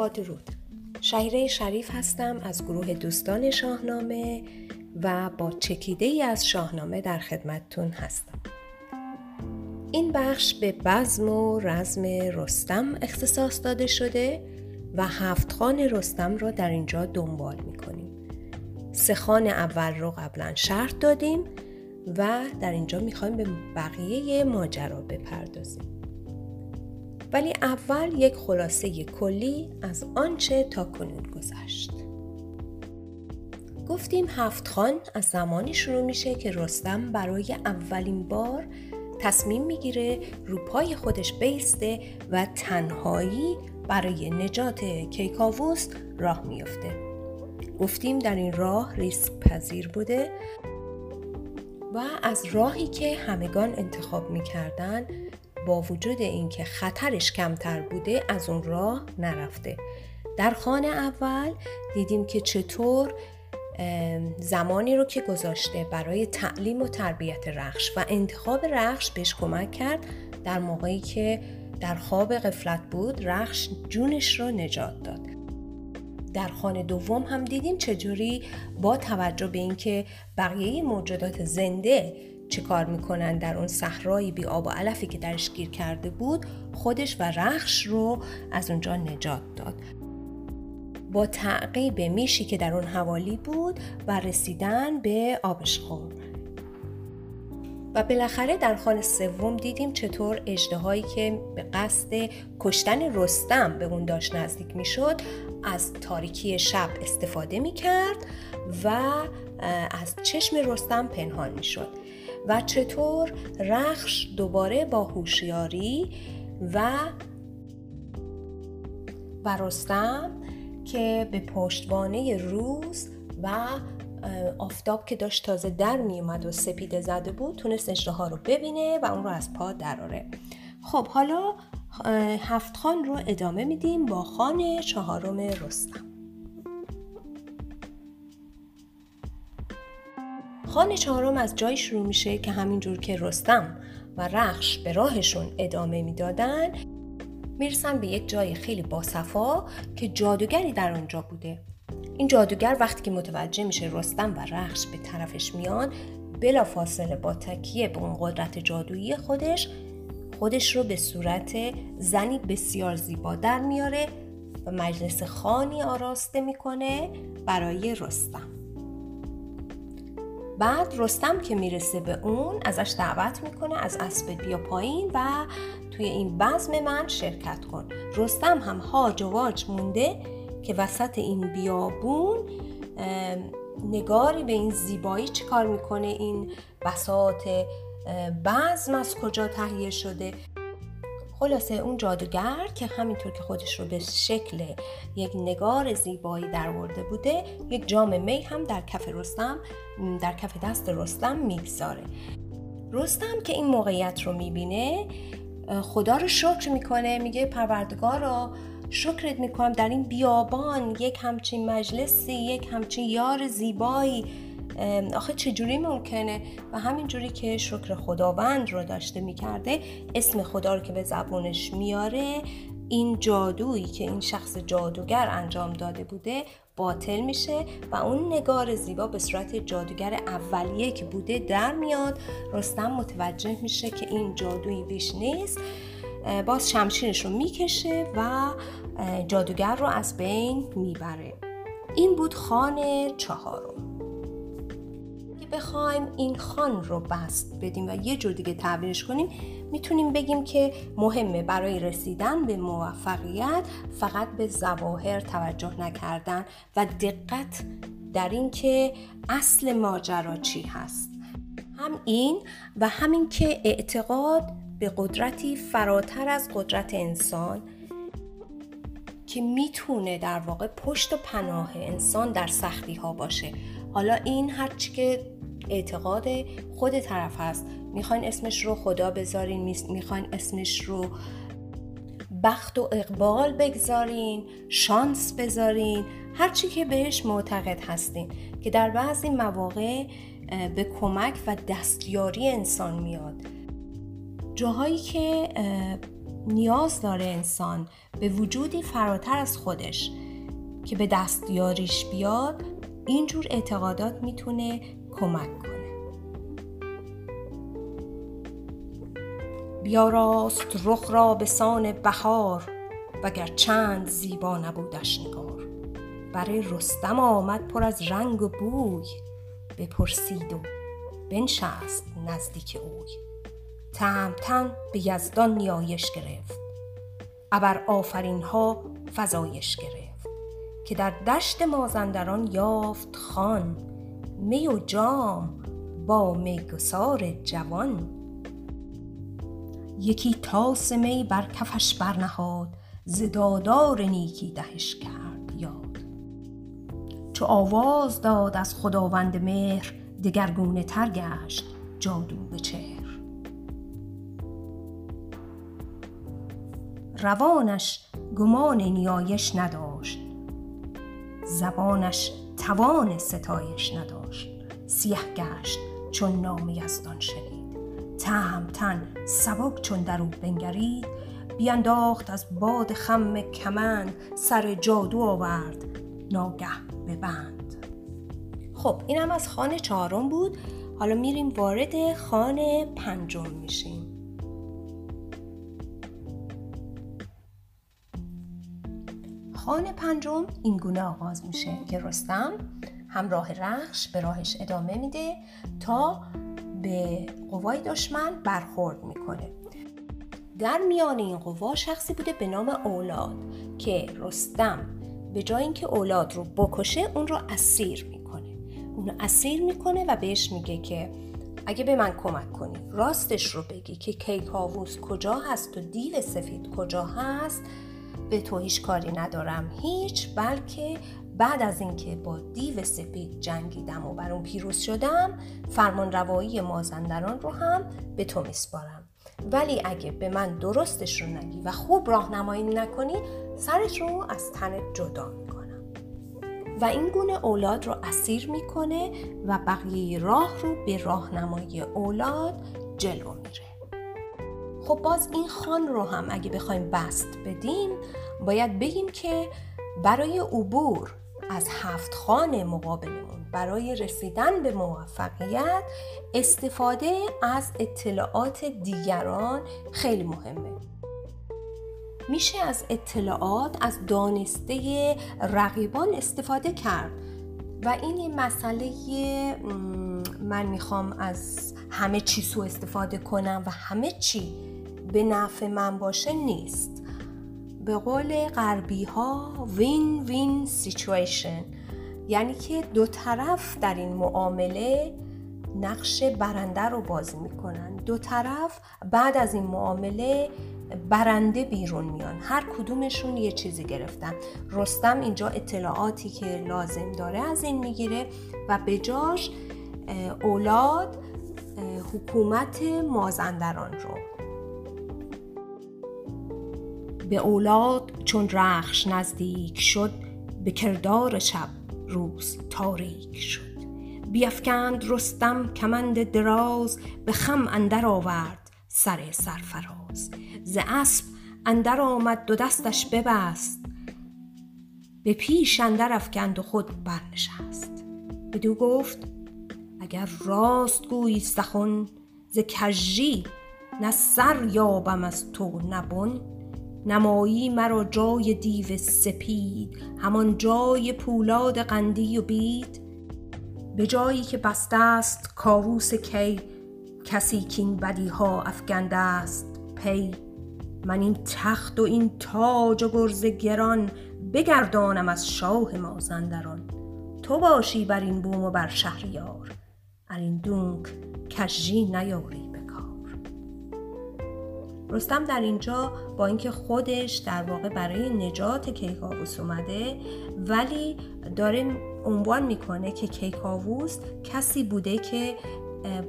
با درود شهیره شریف هستم از گروه دوستان شاهنامه و با چکیده ای از شاهنامه در خدمتتون هستم. این بخش به بزم و رزم رستم اختصاص داده شده و هفت خان رستم را در اینجا دنبال می‌کنیم. سه خان اول رو قبلا شرط دادیم و در اینجا می‌خوایم به بقیه ماجرا بپردازیم. ولی اول یک خلاصه کلی از آنچه تا کنون گذشت. گفتیم هفت خان از زمانی شروع میشه که رستم برای اولین بار تصمیم می‌گیره رو پای خودش بیسته و تنهایی برای نجات کیکاووس راه میافته. گفتیم در این راه ریسک پذیر بوده و از راهی که همگان انتخاب می‌کردن با وجود اینکه خطرش کمتر بوده از اون راه نرفته. در خانه اول دیدیم که چطور زمانی رو که گذاشته برای تعلیم و تربیت رخش و انتخاب رخش بهش کمک کرد در موقعی که در خواب قفلت بود رخش جونش رو نجات داد. در خانه دوم هم دیدیم چجوری با توجه به اینکه بقیه موجودات زنده چه کار می‌کنن در اون صحرای بی آب و علفی که درش گیر کرده بود خودش و رخش رو از اونجا نجات داد. با تعقیب میشی که در اون حوالی بود و رسیدن به آبشخور و بالاخره در خانه سوم دیدیم چطور اجدهایی که به قصد کشتن رستم به اون داشت نزدیک می‌شد از تاریکی شب استفاده می‌کرد و از چشم رستم پنهان می‌شد. و چطور رخش دوباره با هوشیاری و و که به پشتوانه روز و آفتاب که داشت تازه در می اومد و سپیده زده بود تونست اجده رو ببینه و اون رو از پا دراره خب حالا هفت خان رو ادامه میدیم با خان چهارم رستم. خان چهارم از جای شروع میشه که همینجور که رستم و رخش به راهشون ادامه می‌دادن می‌رسن به یک جای خیلی باصفا که جادوگری در آنجا بوده. این جادوگر وقتی که متوجه میشه رستم و رخش به طرفش میان بلا فاصله با تکیه به اون قدرت جادویی خودش خودش رو به صورت زنی بسیار زیبا در میاره و مجلس خانی آراسته می‌کنه برای رستم. بعد رستم که می‌رسه به اون ازش دعوت می‌کنه از اسب بیا پایین و توی این بزم من شرکت کن. رستم هم هاج و واج مونده که وسط این بیابون نگاری به این زیبایی چیکار می‌کنه؟ این بساط بزم از کجا تهیه شده؟ خلاصه اون جادوگر که همینطور که خودش رو به شکل یک نگار زیبایی درورده بوده یک جام می هم در کف رستم در کف دست رستم می‌گذاره. رستم که این موقعیت رو می‌بینه خدا رو شکر می‌کنه میگه پروردگارا شکرت می‌کنم در این بیابان یک همچین مجلسی یک همچین یار زیبایی آخه چجوری ممکنه؟ و همینجوری که شکر خداوند رو داشته می‌کرده اسم خدا رو که به زبونش میاره این جادویی که این شخص جادوگر انجام داده بوده باطل میشه و اون نگار زیبا به صورت جادوگر اولیه که بوده در میاد رستم متوجه میشه که این جادویی بیش نیست. باز شمشیرش رو می‌کشه و جادوگر رو از بین می‌بره. این بود خان چهارم. بخوایم این خان رو بست بدیم و یه جور دیگه تعبیرش کنیم می‌تونیم بگیم که مهمه برای رسیدن به موفقیت فقط به زواهر توجه نکردن و دقت در اینکه اصل ماجرا چی هست. هم این و همین که اعتقاد به قدرتی فراتر از قدرت انسان که می‌تونه در واقع پشت و پناه انسان در سختی ها باشه. حالا این هرچی که اعتقاد خود طرف هست. می‌خواین اسمش رو خدا بذارین می‌خواین اسمش رو بخت و اقبال بگذارین شانس بذارین هرچی که بهش معتقد هستین. که در بعضی مواقع به کمک و دستیاری انسان میاد. جاهایی که نیاز داره انسان به وجودی فراتر از خودش که به دستیاریش بیاد اینجور اعتقادات می‌تونه کمک کنه. بیا راست رخ را به سان بهار وگر چند زیبا نبودش نگار. برای رستم آمد پر از رنگ و بوی بپرسید و بنشست نزدیک اوی. تهمتن به یزدان نیایش گرفت ابر آفرین ها فزایش گرفت که در دشت مازندران یافت خان می و جام با میگسار جوان. یکی تاس می بر کفش برنهاد زدادار نیکی دهش کرد یاد. چو آواز داد از خداوند مهر دگرگونه تر گشت جادو به چهر. روانش گمان نیایش نداشت. زبانش توان ستایش نداشت. سیه گشت چون نام یزدان شنید. تهمتن سبک چون در او بنگرید. بینداخت از باد خم کمند سر جادو آورد. ناگه ببند. خب اینم از خانه چهارم بود. حالا میریم وارد خانه پنجم میشیم. خانه پنجم این گونه آغاز میشه که رستم همراه رخش به راهش ادامه میده تا به قوای دشمن برخورد می‌کنه. در میان این قوا شخصی بوده به نام اولاد که رستم به جای اینکه اولاد رو بکشه اون رو اسیر می‌کنه. اون رو اسیر می‌کنه و بهش میگه که اگه به من کمک کنی راستش رو بگی که کیکاووس کجا هست و دیو سفید کجا هست به تو هیچ کاری ندارم. هیچ بلکه بعد از اینکه با دیو سپید جنگیدم و بر اون پیروز شدم فرمان روایی مازندران رو هم به تو میسپارم. ولی اگه به من درستش رو نگی و خوب راهنمایی نکنی سرت رو از تنت جدا می‌کنم. و این گونه اولاد رو اسیر می‌کنه و بقیه راه رو به راهنمایی اولاد جلو میره. خب باز این خان رو هم اگه بخوایم بست بدیم باید بگیم که برای عبور از هفت خان مقابلمون برای رسیدن به موفقیت استفاده از اطلاعات دیگران خیلی مهمه. میشه از اطلاعات از دانسته رقیبان استفاده کرد. و این مسئله من می‌خوام از همه چی سو استفاده کنم و همه چی به نفع من باشه نیست. به قول غربی ها وین وین سیچویشن یعنی که دو طرف در این معامله نقش برنده رو بازی می‌کنن. دو طرف بعد از این معامله برنده بیرون میان. هر کدومشون یه چیزی گرفتن. رستم اینجا اطلاعاتی که لازم داره از این می‌گیره و به جاش اولاد حکومت مازندران رو. به اولاد چون رخش نزدیک شد به کردار شب روز تاریک شد. بیافکند رستم کمند دراز به خم اندر آورد سر سرفراز. ز اسب اندر آمد دو دستش ببست به پیش اندر افکند و خود برنشست. بدو گفت اگر راست گویی سخن ز کژی نه سر یابم از تو نبون نمایی مرا جای دیو سپید همان جای پولاد قندی و بید. به جایی که بسته است کاووس کی کسی که این بدی ها افکنده است پی. من این تخت و این تاج و گرز گران بگردانم از شاه مازندران. تو باشی بر این بوم و بر شهریار. این دونک کژی نیاری. رستم در اینجا با اینکه خودش در واقع برای نجات کیکاووس اومده ولی داره عنوان می‌کنه که کیکاووس کسی بوده که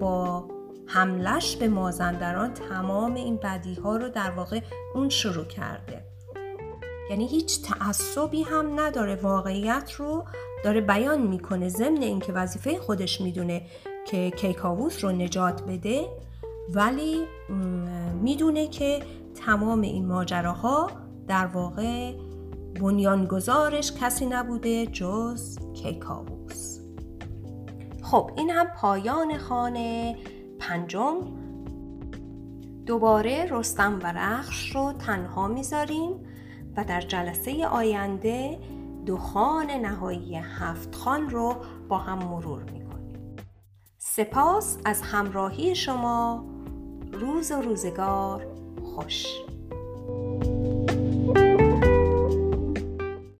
با حملش به مازندران تمام این بدی ها رو در واقع اون شروع کرده. یعنی هیچ تعصبی هم نداره واقعیت رو داره بیان می‌کنه. ضمن اینکه وظیفه خودش می‌دونه که کیکاووس رو نجات بده ولی می‌دونه که تمام این ماجراها در واقع بنیانگذارش کسی نبوده جز کیکاووس. خب این هم پایان خانه پنجم. دوباره رستم و رخش رو تنها می‌ذاریم و در جلسه آینده دو خان نهایی هفت خان رو با هم مرور می‌کنیم. سپاس از همراهی شما. روز و روزگار خوش.